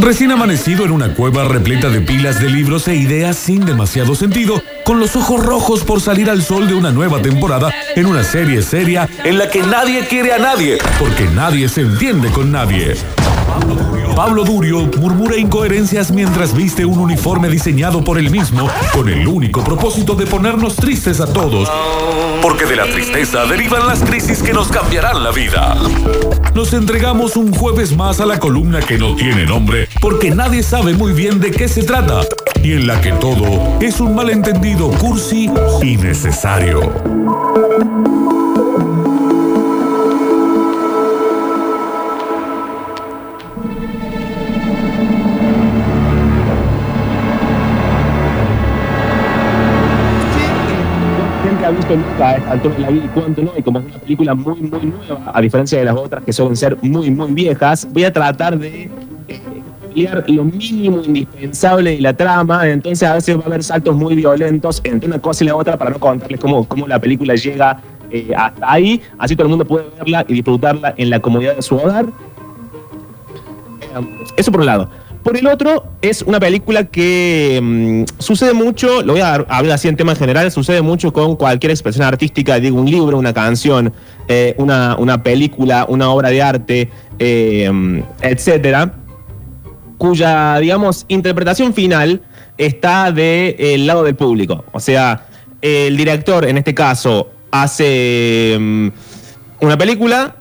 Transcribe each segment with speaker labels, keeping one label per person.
Speaker 1: Recién amanecido en una cueva repleta de pilas de libros e ideas sin demasiado sentido, con los ojos rojos por salir al sol de una nueva temporada en una serie seria en la que nadie quiere a nadie, porque nadie se entiende con nadie. Pablo Durio murmura incoherencias mientras viste un uniforme diseñado por él mismo con el único propósito de ponernos tristes a todos. Porque de la tristeza derivan las crisis que nos cambiarán la vida. Nos entregamos un jueves más a la columna que no tiene nombre porque nadie sabe muy bien de qué se trata y en la que todo es un malentendido cursi y necesario.
Speaker 2: Visto nunca la vida y cuánto no, y como es una película muy, muy nueva, a diferencia de las otras que suelen ser muy, muy viejas, voy a tratar de explicar lo mínimo indispensable de la trama, entonces a veces va a haber saltos muy violentos entre una cosa y la otra para no contarles cómo, cómo la película llega eh, hasta ahí, así todo el mundo puede verla y disfrutarla en la comodidad de su hogar. Eh, Eso por un lado. Por el otro, es una película que mm, sucede mucho, lo voy a hablar así en tema general, sucede mucho con cualquier expresión artística, digo, un libro, una canción, eh, una, una película, una obra de arte, eh, etcétera, cuya, digamos, interpretación final está del lado del público. O sea, el director, en este caso, hace mm, una película,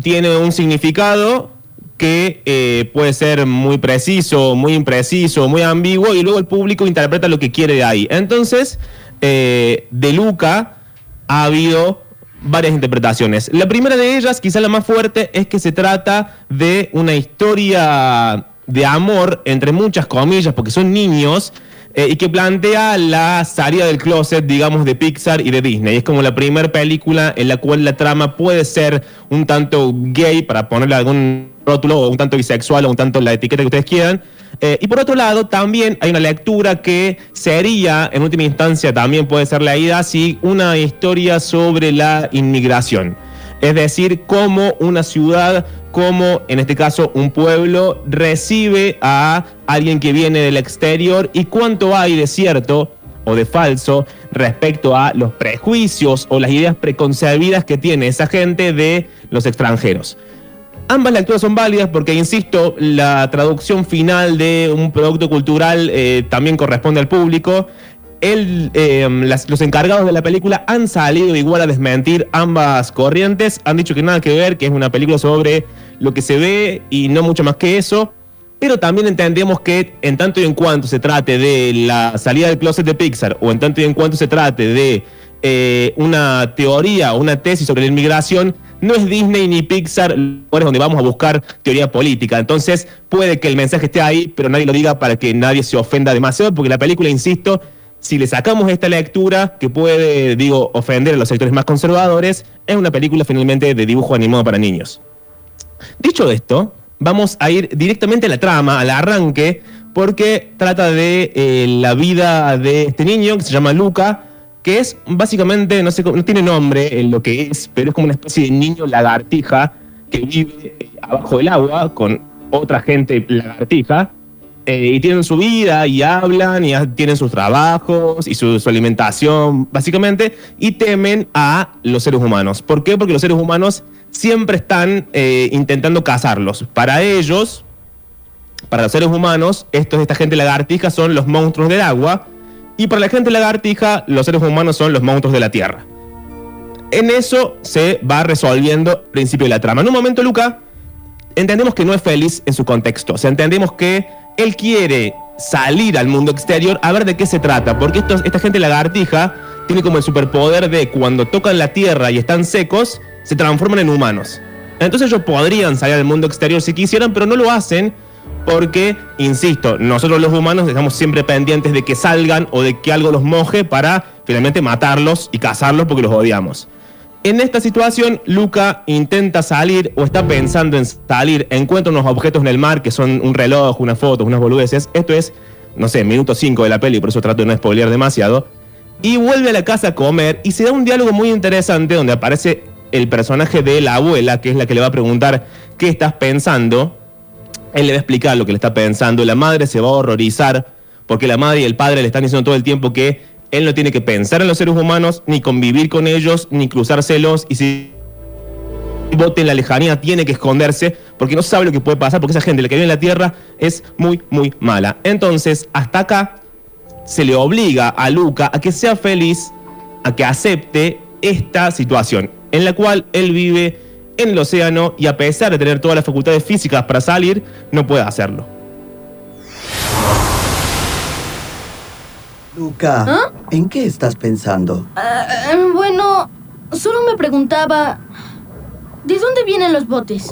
Speaker 2: tiene un significado que eh, puede ser muy preciso, muy impreciso, muy ambiguo, y luego el público interpreta lo que quiere de ahí. Entonces, eh, de Luca ha habido varias interpretaciones. La primera de ellas, quizá la más fuerte, es que se trata de una historia de amor, entre muchas comillas, porque son niños, eh, y que plantea la salida del closet, digamos, de Pixar y de Disney. Es como la primera película en la cual la trama puede ser un tanto gay, para ponerle algún rótulo, o un tanto bisexual, o un tanto la etiqueta que ustedes quieran. Eh, y por otro lado, también hay una lectura que sería, en última instancia, también puede ser leída así, una historia sobre la inmigración. Es decir, cómo una ciudad, como en este caso un pueblo, recibe a alguien que viene del exterior y cuánto hay de cierto o de falso respecto a los prejuicios o las ideas preconcebidas que tiene esa gente de los extranjeros. Ambas lecturas son válidas porque, insisto, la traducción final de un producto cultural eh, también corresponde al público. Eh, los encargados de la película han salido igual a desmentir ambas corrientes. Han dicho que nada que ver, que es una película sobre lo que se ve y no mucho más que eso. Pero también entendemos que en tanto y en cuanto se trate de la salida del closet de Pixar o en tanto y en cuanto se trate de eh, una teoría o una tesis sobre la inmigración, no es Disney ni Pixar lugares donde vamos a buscar teoría política. Entonces puede que el mensaje esté ahí, pero nadie lo diga para que nadie se ofenda demasiado, porque la película, insisto, si le sacamos esta lectura que puede, digo, ofender a los sectores más conservadores, es una película finalmente de dibujo animado para niños. Dicho esto, vamos a ir directamente a la trama, al arranque, porque trata de eh, la vida de este niño que se llama Luca, que es básicamente, no sé, no tiene nombre en lo que es, pero es como una especie de niño lagartija que vive eh, abajo del agua con otra gente lagartija. eh, y tienen su vida y hablan y tienen sus trabajos y su, su alimentación, básicamente, y temen a los seres humanos. ¿Por qué? Porque los seres humanos siempre están eh, intentando cazarlos. Para ellos, para los seres humanos, estos, esta gente lagartija son los monstruos del agua, y para la gente lagartija, los seres humanos son los monstruos de la tierra. En eso se va resolviendo el principio de la trama. En un momento, Luca, entendemos que no es feliz en su contexto. O sea, entendemos que él quiere salir al mundo exterior a ver de qué se trata. Porque esta gente lagartija tiene como el superpoder de cuando tocan la tierra y están secos, se transforman en humanos. Entonces ellos podrían salir al mundo exterior si quisieran, pero no lo hacen porque, insisto, nosotros los humanos estamos siempre pendientes de que salgan o de que algo los moje para finalmente matarlos y cazarlos porque los odiamos. En esta situación, Luca intenta salir o está pensando en salir, encuentra unos objetos en el mar que son un reloj, una foto, unas boludeces. Esto es, no sé, minuto 5 de la peli, por eso trato de no spoilear demasiado. Y vuelve a la casa a comer y se da un diálogo muy interesante donde aparece el personaje de la abuela, que es la que le va a preguntar qué estás pensando. Él le va a explicar lo que le está pensando, la madre se va a horrorizar porque la madre y el padre le están diciendo todo el tiempo que él no tiene que pensar en los seres humanos, ni convivir con ellos, ni cruzárselos, y si bote en la lejanía tiene que esconderse porque no sabe lo que puede pasar, porque esa gente, la que vive en la tierra, es muy, muy mala. Entonces, hasta acá se le obliga a Luca a que sea feliz, a que acepte esta situación, en la cual él vive en el océano y a pesar de tener todas las facultades físicas para salir, no puede hacerlo.
Speaker 3: Luca,
Speaker 4: ¿Ah?
Speaker 3: ¿en qué estás pensando?
Speaker 4: Ah, eh, bueno, solo me preguntaba, ¿de dónde vienen los botes?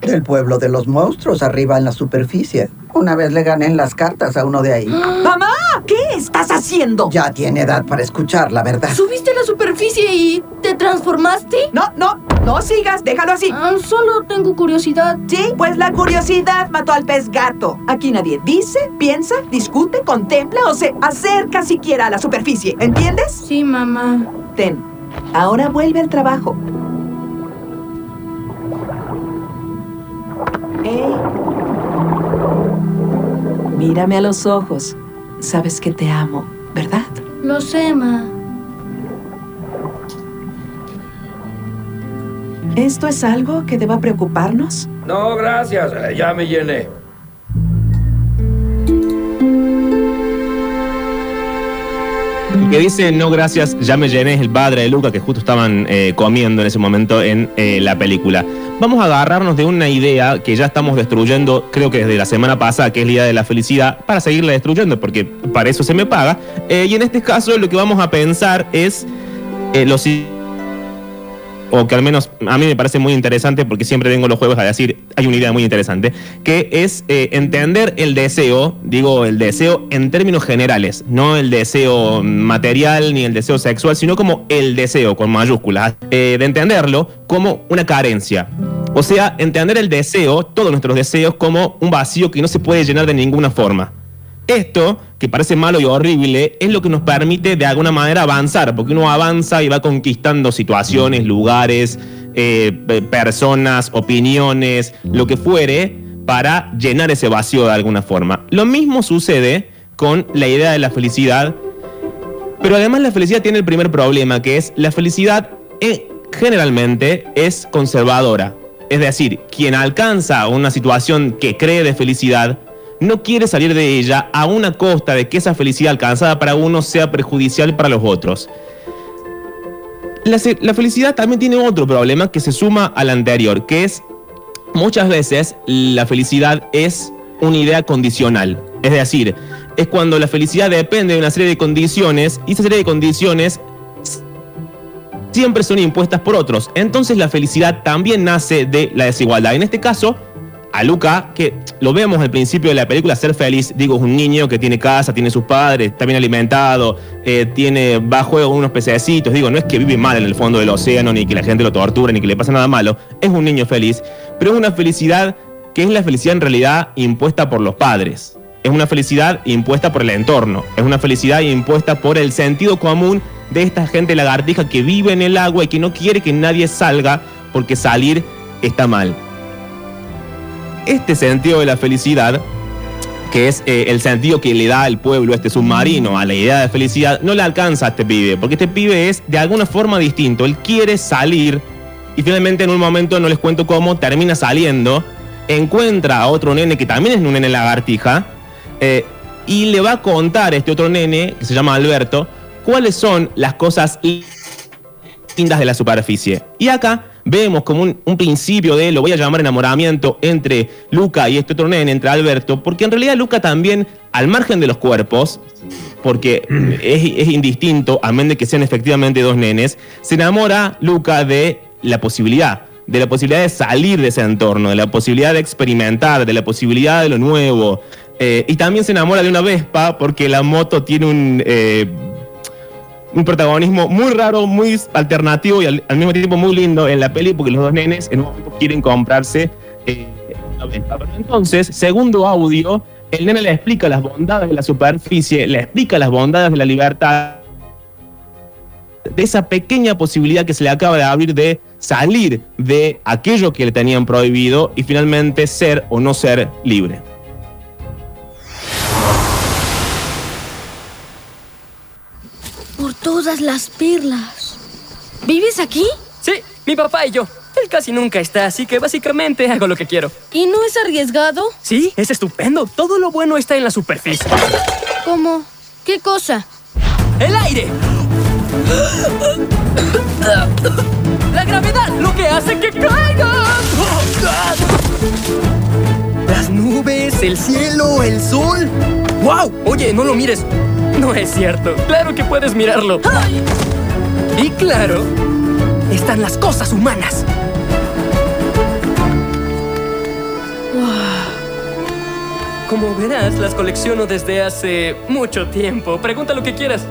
Speaker 3: Del pueblo de los monstruos, arriba en la superficie. Una vez le gané en las cartas a uno de ahí.
Speaker 5: ¡Mamá! ¿Qué estás haciendo?
Speaker 3: Ya tiene edad para escuchar, la verdad.
Speaker 4: ¿Subiste a la superficie y te transformaste?
Speaker 5: No, no, no sigas, déjalo así.
Speaker 4: Ah, solo tengo curiosidad.
Speaker 5: Sí, pues la curiosidad mató al pez gato. Aquí nadie dice, piensa, discute, contempla o se acerca siquiera a la superficie. ¿Entiendes?
Speaker 4: Sí, mamá.
Speaker 5: Ten, ahora vuelve al trabajo. Mírame a los ojos. Sabes que te amo, ¿verdad?
Speaker 4: Lo sé, ma.
Speaker 5: ¿Esto es algo que deba preocuparnos?
Speaker 6: No, gracias. Ya me llené.
Speaker 2: Que dice no gracias, ya me llené es el padre de Luca que justo estaban eh, comiendo en ese momento en eh, la película. Vamos a agarrarnos de una idea que ya estamos destruyendo, creo que desde la semana pasada, que es la idea de la felicidad, para seguirla destruyendo, porque para eso se me paga. Eh, y en este caso lo que vamos a pensar es lo si- o que al menos a mí me parece muy interesante porque siempre vengo los juegos a decir, hay una idea muy interesante, que es eh, entender el deseo, digo el deseo en términos generales, no el deseo material ni el deseo sexual, sino como el deseo con mayúsculas, eh, de entenderlo como una carencia. O sea, entender el deseo, todos nuestros deseos, como un vacío que no se puede llenar de ninguna forma. Esto, que parece malo y horrible, es lo que nos permite de alguna manera avanzar, porque uno avanza y va conquistando situaciones, lugares, eh, pe- personas, opiniones, lo que fuere, para llenar ese vacío de alguna forma. Lo mismo sucede con la idea de la felicidad, pero además la felicidad tiene el primer problema, que es la felicidad eh, generalmente es conservadora. Es decir, quien alcanza una situación que cree de felicidad, no quiere salir de ella a una costa de que esa felicidad alcanzada para uno sea perjudicial para los otros. La, la felicidad también tiene otro problema que se suma al anterior, que es muchas veces la felicidad es una idea condicional. Es decir, es cuando la felicidad depende de una serie de condiciones y esa serie de condiciones siempre son impuestas por otros. Entonces la felicidad también nace de la desigualdad. En este caso, a Luca, que lo vemos al principio de la película, ser feliz, digo, es un niño que tiene casa, tiene sus padres, está bien alimentado, eh, tiene, va a juego con unos pececitos, digo, no es que vive mal en el fondo del océano, ni que la gente lo tortura, ni que le pasa nada malo, es un niño feliz, pero es una felicidad que es la felicidad en realidad impuesta por los padres. Es una felicidad impuesta por el entorno, es una felicidad impuesta por el sentido común de esta gente lagartija que vive en el agua y que no quiere que nadie salga porque salir está mal este sentido de la felicidad, que es eh, el sentido que le da el pueblo, este submarino, a la idea de felicidad, no le alcanza a este pibe, porque este pibe es de alguna forma distinto. Él quiere salir y finalmente en un momento, no les cuento cómo, termina saliendo, encuentra a otro nene que también es un nene lagartija, eh, y le va a contar a este otro nene, que se llama Alberto, cuáles son las cosas lindas de la superficie. Y acá vemos como un, principio de, lo voy a llamar enamoramiento, entre Luca y este otro nene, entre Alberto, porque en realidad Luca también, al margen de los cuerpos, porque es, es indistinto, a menos de que sean efectivamente dos nenes, se enamora Luca de la posibilidad, de la posibilidad de salir de ese entorno, de la posibilidad de experimentar, de la posibilidad de lo nuevo. Eh, y también se enamora de una Vespa porque la moto tiene un... eh, un protagonismo muy raro, muy alternativo y al, mismo tiempo muy lindo en la peli porque los dos nenes en un momento quieren comprarse eh, entonces, segundo audio, el nene le explica las bondades de la superficie, le explica las bondades de la libertad, de esa pequeña posibilidad que se le acaba de abrir de salir de aquello que le tenían prohibido y finalmente ser o no ser libre.
Speaker 4: Todas las perlas. ¿Vives aquí?
Speaker 7: Sí, mi papá y yo. Él casi nunca está, así que básicamente hago lo que quiero.
Speaker 4: ¿Y no es arriesgado?
Speaker 7: Sí, es estupendo. Todo lo bueno está en la superficie.
Speaker 4: ¿Cómo? ¿Qué cosa?
Speaker 7: ¡El aire! La gravedad, lo que hace que caigas. Las nubes, el cielo, el sol. ¡Wow! Oye, no lo mires. No es cierto. Claro que puedes mirarlo. Y claro, están las cosas humanas. Como verás, las colecciono desde hace mucho tiempo. Pregunta lo que quieras.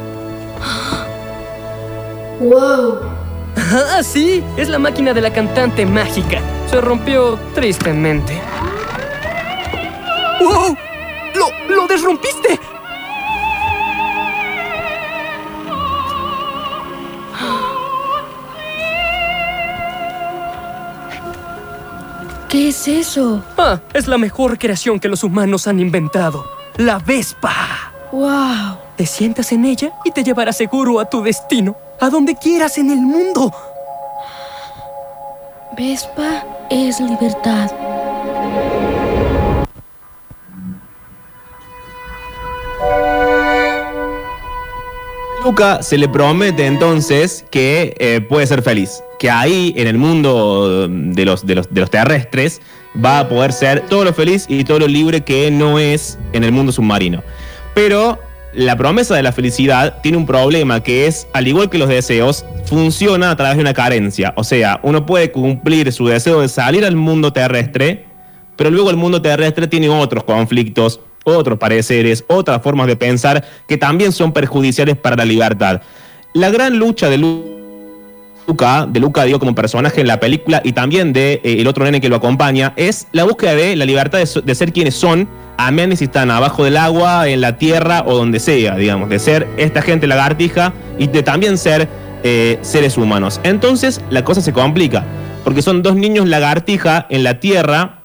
Speaker 4: ¡Wow!
Speaker 7: Ah, sí, es la máquina de la cantante mágica. Se rompió tristemente. ¡Wow! ¡Lo, lo desrompiste!
Speaker 4: ¿Qué es eso?
Speaker 7: Ah, es la mejor creación que los humanos han inventado. La Vespa.
Speaker 4: ¡Wow!
Speaker 7: Te sientas en ella y te llevará seguro a tu destino, a donde quieras en el mundo.
Speaker 4: Vespa es libertad.
Speaker 2: Luca se le promete entonces que eh, puede ser feliz, que ahí en el mundo de los, de, los, de los terrestres va a poder ser todo lo feliz y todo lo libre que no es en el mundo submarino. Pero la promesa de la felicidad tiene un problema que es, al igual que los deseos, funciona a través de una carencia. O sea, uno puede cumplir su deseo de salir al mundo terrestre, pero luego el mundo terrestre tiene otros conflictos, otros pareceres, otras formas de pensar que también son perjudiciales para la libertad. La gran lucha de Luca, de Luca digo como personaje en la película y también de eh, el otro nene que lo acompaña, es la búsqueda de la libertad de, ser quienes son, a menos si están abajo del agua, en la tierra o donde sea, digamos, de ser esta gente lagartija y de también ser eh, seres humanos. Entonces la cosa se complica, porque son dos niños lagartija en la tierra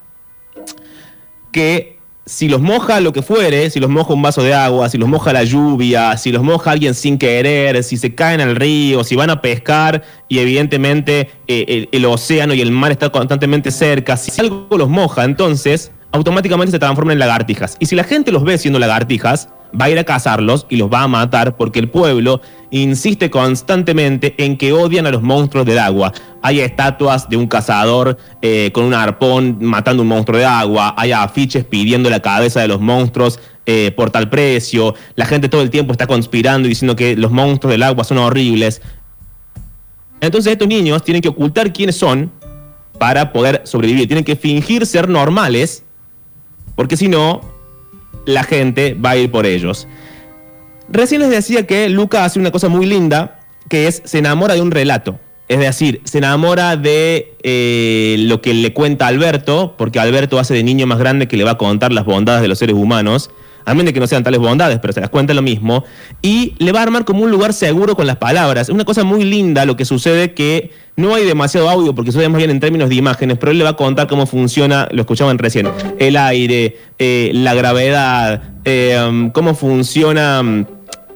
Speaker 2: que si los moja lo que fuere, si los moja un vaso de agua, si los moja la lluvia, si los moja alguien sin querer, si se caen al río, si van a pescar y evidentemente eh, el, océano y el mar está constantemente cerca, si algo los moja, entonces automáticamente se transforman en lagartijas. Y si la gente los ve siendo lagartijas, va a ir a cazarlos y los va a matar porque el pueblo insiste constantemente en que odian a los monstruos del agua. Hay estatuas de un cazador eh, con un arpón matando un monstruo de agua, hay afiches pidiendo la cabeza de los monstruos eh, por tal precio, la gente todo el tiempo está conspirando y diciendo que los monstruos del agua son horribles. Entonces estos niños tienen que ocultar quiénes son para poder sobrevivir, tienen que fingir ser normales, porque si no, la gente va a ir por ellos. Recién les decía que Luca hace una cosa muy linda, que es se enamora de un relato. Es decir, se enamora de eh, lo que le cuenta Alberto, porque Alberto hace de niño más grande que le va a contar las bondades de los seres humanos, a menos de que no sean tales bondades, pero se las cuenta lo mismo, y le va a armar como un lugar seguro con las palabras. Es una cosa muy linda lo que sucede que no hay demasiado audio porque sucede más bien en términos de imágenes, pero él le va a contar cómo funciona, lo escuchaban recién, el aire, eh, la gravedad, eh, um, cómo funciona um,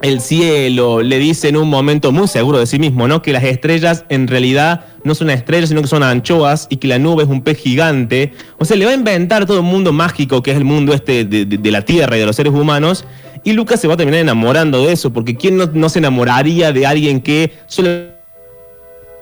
Speaker 2: el cielo, le dice en un momento muy seguro de sí mismo, ¿no? Que las estrellas en realidad no son estrellas, sino que son anchoas y que la nube es un pez gigante. O sea, le va a inventar todo un mundo mágico que es el mundo este de, la Tierra y de los seres humanos. Y Lucas se va a terminar enamorando de eso, porque ¿quién no, no se enamoraría de alguien que solo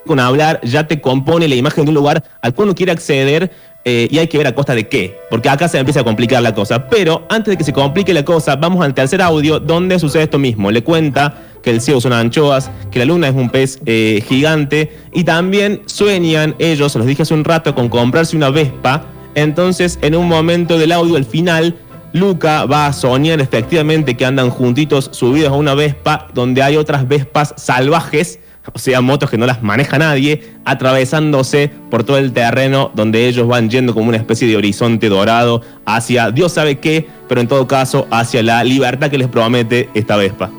Speaker 2: con hablar ya te compone la imagen de un lugar al cual uno quiere acceder eh, y hay que ver a costa de qué, porque acá se empieza a complicar la cosa. Pero antes de que se complique la cosa, vamos al tercer audio donde sucede esto mismo. Le cuenta que el cielo son anchoas, que la luna es un pez eh, gigante y también sueñan ellos, se los dije hace un rato, con comprarse una Vespa. Entonces, en un momento del audio, al final, Luca va a soñar efectivamente que andan juntitos subidos a una Vespa donde hay otras Vespas salvajes o sea, motos que no las maneja nadie, atravesándose por todo el terreno donde ellos van yendo como una especie de horizonte dorado hacia Dios sabe qué, pero en todo caso hacia la libertad que les promete esta Vespa.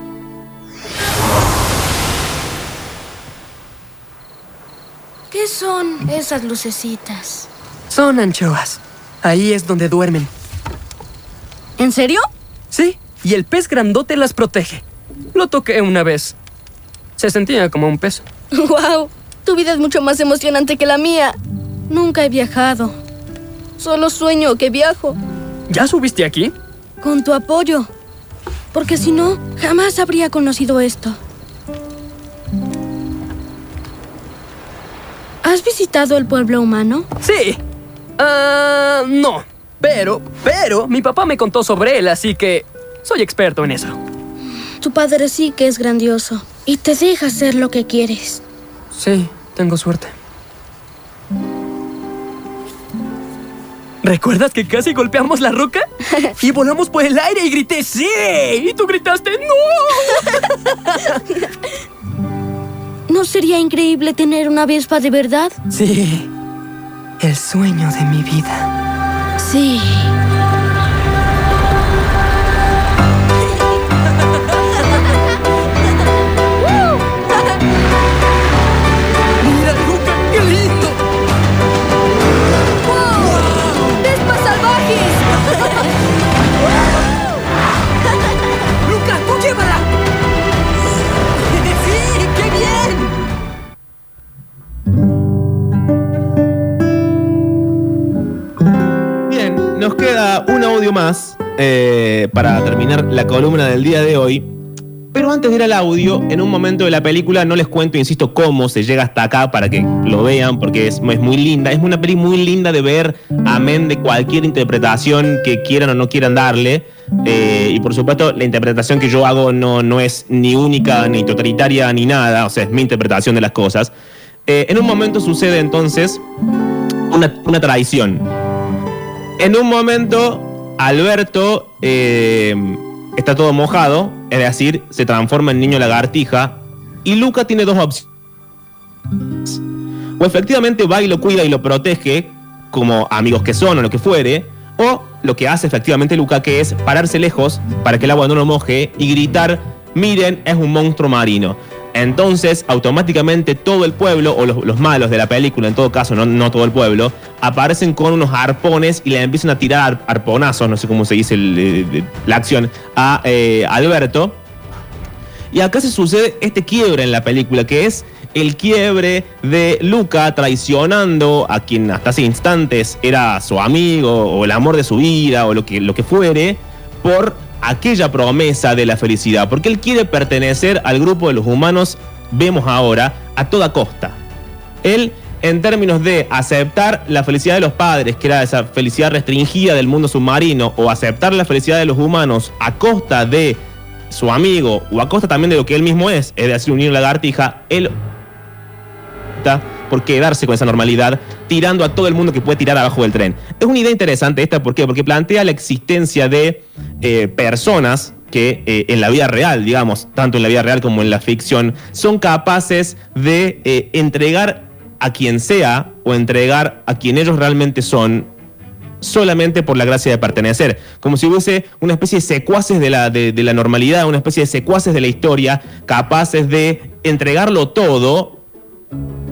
Speaker 4: ¿Qué son esas lucecitas?
Speaker 7: Son anchoas. Ahí es donde duermen.
Speaker 4: ¿En serio?
Speaker 7: Sí, y el pez grandote las protege. Lo toqué una vez. Se sentía como un pez.
Speaker 4: ¡Wow! Tu vida es mucho más emocionante que la mía. Nunca he viajado. Solo sueño que viajo.
Speaker 7: ¿Ya subiste aquí?
Speaker 4: Con tu apoyo. Porque si no, jamás habría conocido esto. ¿Has visitado el pueblo humano?
Speaker 7: Sí. Ah, no. Pero, pero, mi papá me contó sobre él, así que soy experto en eso.
Speaker 4: Tu padre sí que es grandioso y te deja hacer lo que quieres.
Speaker 7: Sí, tengo suerte. ¿Recuerdas que casi golpeamos la roca? Y volamos por el aire y grité ¡Sí! Y tú gritaste ¡No!
Speaker 4: ¿No sería increíble tener una avispa de verdad?
Speaker 7: Sí, el sueño de mi vida.
Speaker 4: Sí.
Speaker 2: Un audio más eh, para terminar la columna del día de hoy. Pero antes de ir al audio, en un momento de la película, no les cuento, insisto, cómo se llega hasta acá para que lo vean, porque es, es muy linda. Es una peli muy linda de ver, amén de cualquier interpretación que quieran o no quieran darle. Eh, y por supuesto, la interpretación que yo hago no, no es ni única, ni totalitaria, ni nada. O sea, es mi interpretación de las cosas. Eh, en un momento sucede entonces una, una traición. En un momento, Alberto eh, está todo mojado, es decir, se transforma en niño lagartija, y Luca tiene dos opciones. O efectivamente va y lo cuida y lo protege, como amigos que son o lo que fuere, o lo que hace efectivamente Luca, que es pararse lejos para que el agua no lo moje y gritar, miren, es un monstruo marino. Entonces, automáticamente todo el pueblo, o los, los malos de la película, en todo caso, no, todo el pueblo, aparecen con unos arpones y le empiezan a tirar ar- arponazos, no sé cómo se dice eh, la acción, a eh, Alberto. Y acá se sucede este quiebre en la película, que es el quiebre de Luca traicionando a quien hasta hace instantes era su amigo o el amor de su vida o lo que, lo que fuere, por aquella promesa de la felicidad. Porque él quiere pertenecer al grupo de los humanos, vemos ahora, a toda costa. Él, en términos de aceptar la felicidad de los padres, que era esa felicidad restringida del mundo submarino, o aceptar la felicidad de los humanos a costa de su amigo, o a costa también de lo que él mismo es, es decir, un niño lagartija, él por quedarse con esa normalidad, tirando a todo el mundo que puede tirar abajo del tren. Es una idea interesante esta, ¿por qué? Porque plantea la existencia de eh, personas que eh, en la vida real, digamos, tanto en la vida real como en la ficción, son capaces de eh, entregar a quien sea o entregar a quien ellos realmente son solamente por la gracia de pertenecer. Como si hubiese una especie de secuaces de la, de la normalidad, una especie de secuaces de la historia, capaces de entregarlo todo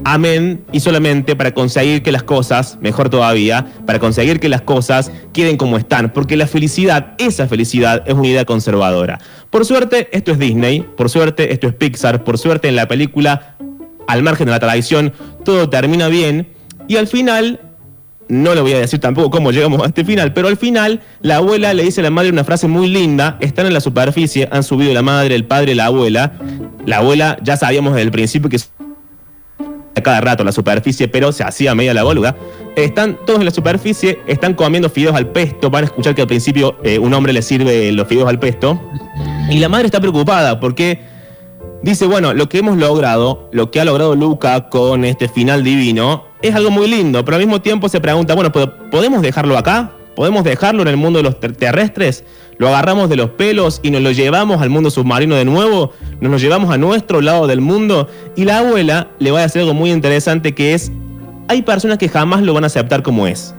Speaker 2: amén, y solamente para conseguir que las cosas, mejor todavía, para conseguir que las cosas queden como están, porque la felicidad, esa felicidad, es una idea conservadora. Por suerte, esto es Disney, por suerte, esto es Pixar, por suerte en la película, al margen de la tradición, todo termina bien, y al final, no le voy a decir tampoco cómo llegamos a este final, pero al final la abuela le dice a la madre una frase muy linda, están en la superficie, han subido la madre, el padre, la abuela, la abuela ya sabíamos desde el principio que a cada rato la superficie, pero se hacía media la boluda. Están todos en la superficie, están comiendo fideos al pesto. Van a escuchar que al principio eh, un hombre le sirve los fideos al pesto. Y la madre está preocupada porque dice, bueno, lo que hemos logrado, lo que ha logrado Luca con este final divino, es algo muy lindo, pero al mismo tiempo se pregunta, bueno, ¿pod- ¿podemos dejarlo acá? ¿Podemos dejarlo en el mundo de los ter- terrestres? ¿Lo agarramos de los pelos y nos lo llevamos al mundo submarino de nuevo? ¿Nos lo llevamos a nuestro lado del mundo? Y la abuela le va a decir algo muy interesante que es, hay personas que jamás lo van a aceptar como es.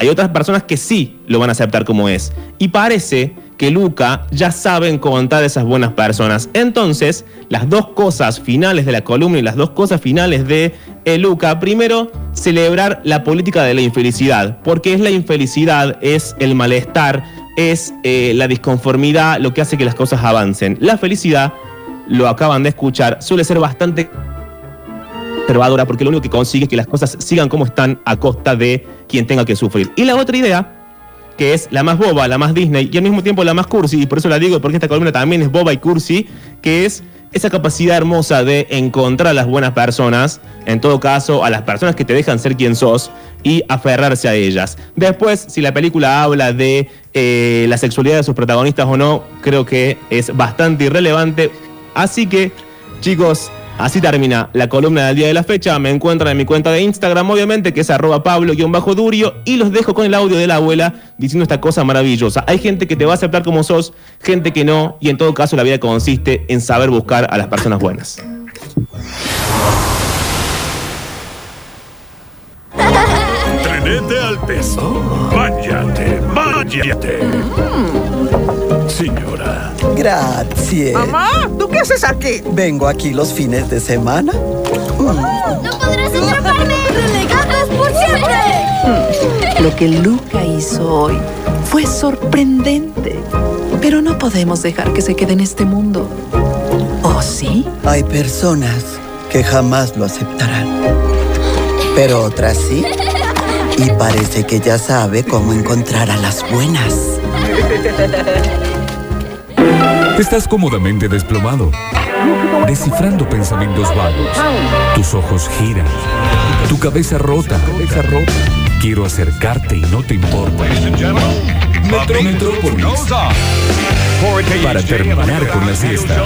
Speaker 2: Hay otras personas que sí lo van a aceptar como es. Y parece que Luca ya sabe encontrar esas buenas personas. Entonces, las dos cosas finales de la columna y las dos cosas finales de eh, Luca, primero, celebrar la política de la infelicidad, porque es la infelicidad, es el malestar, es eh, la disconformidad lo que hace que las cosas avancen. La felicidad, lo acaban de escuchar, suele ser bastante conservadora porque lo único que consigue es que las cosas sigan como están a costa de quien tenga que sufrir. Y la otra idea, que es la más boba, la más Disney y al mismo tiempo la más cursi, y por eso la digo porque esta columna también es boba y cursi, que es esa capacidad hermosa de encontrar a las buenas personas, en todo caso a las personas que te dejan ser quien sos y aferrarse a ellas. Después, si la película habla de eh, la sexualidad de sus protagonistas o no, creo que es bastante irrelevante. Así que, chicos, Así termina la columna del día de la fecha. Me encuentran en mi cuenta de Instagram, obviamente, que es arroba pablo-durio. Y los dejo con el audio de la abuela diciendo esta cosa maravillosa. Hay gente que te va a aceptar como sos, gente que no. Y en todo caso, la vida consiste en saber buscar a las personas buenas.
Speaker 8: Trinete al peso. Váyate, váyate. Señora.
Speaker 3: Gracias.
Speaker 5: Mamá, ¿tú qué haces aquí?
Speaker 3: Vengo aquí los fines de semana.
Speaker 4: ¡No podrás atraparme! ¡Relegadas por siempre!
Speaker 9: Lo que Luca hizo hoy fue sorprendente. Pero no podemos dejar que se quede en este mundo. ¿O sí?
Speaker 3: Hay personas que jamás lo aceptarán. Pero otras sí. Y parece que ya sabe cómo encontrar a las buenas.
Speaker 1: Estás cómodamente desplomado, descifrando pensamientos vagos. Tus ojos giran, tu cabeza rota. Quiero acercarte y no te importa. Metrópolis. Para terminar con la siesta.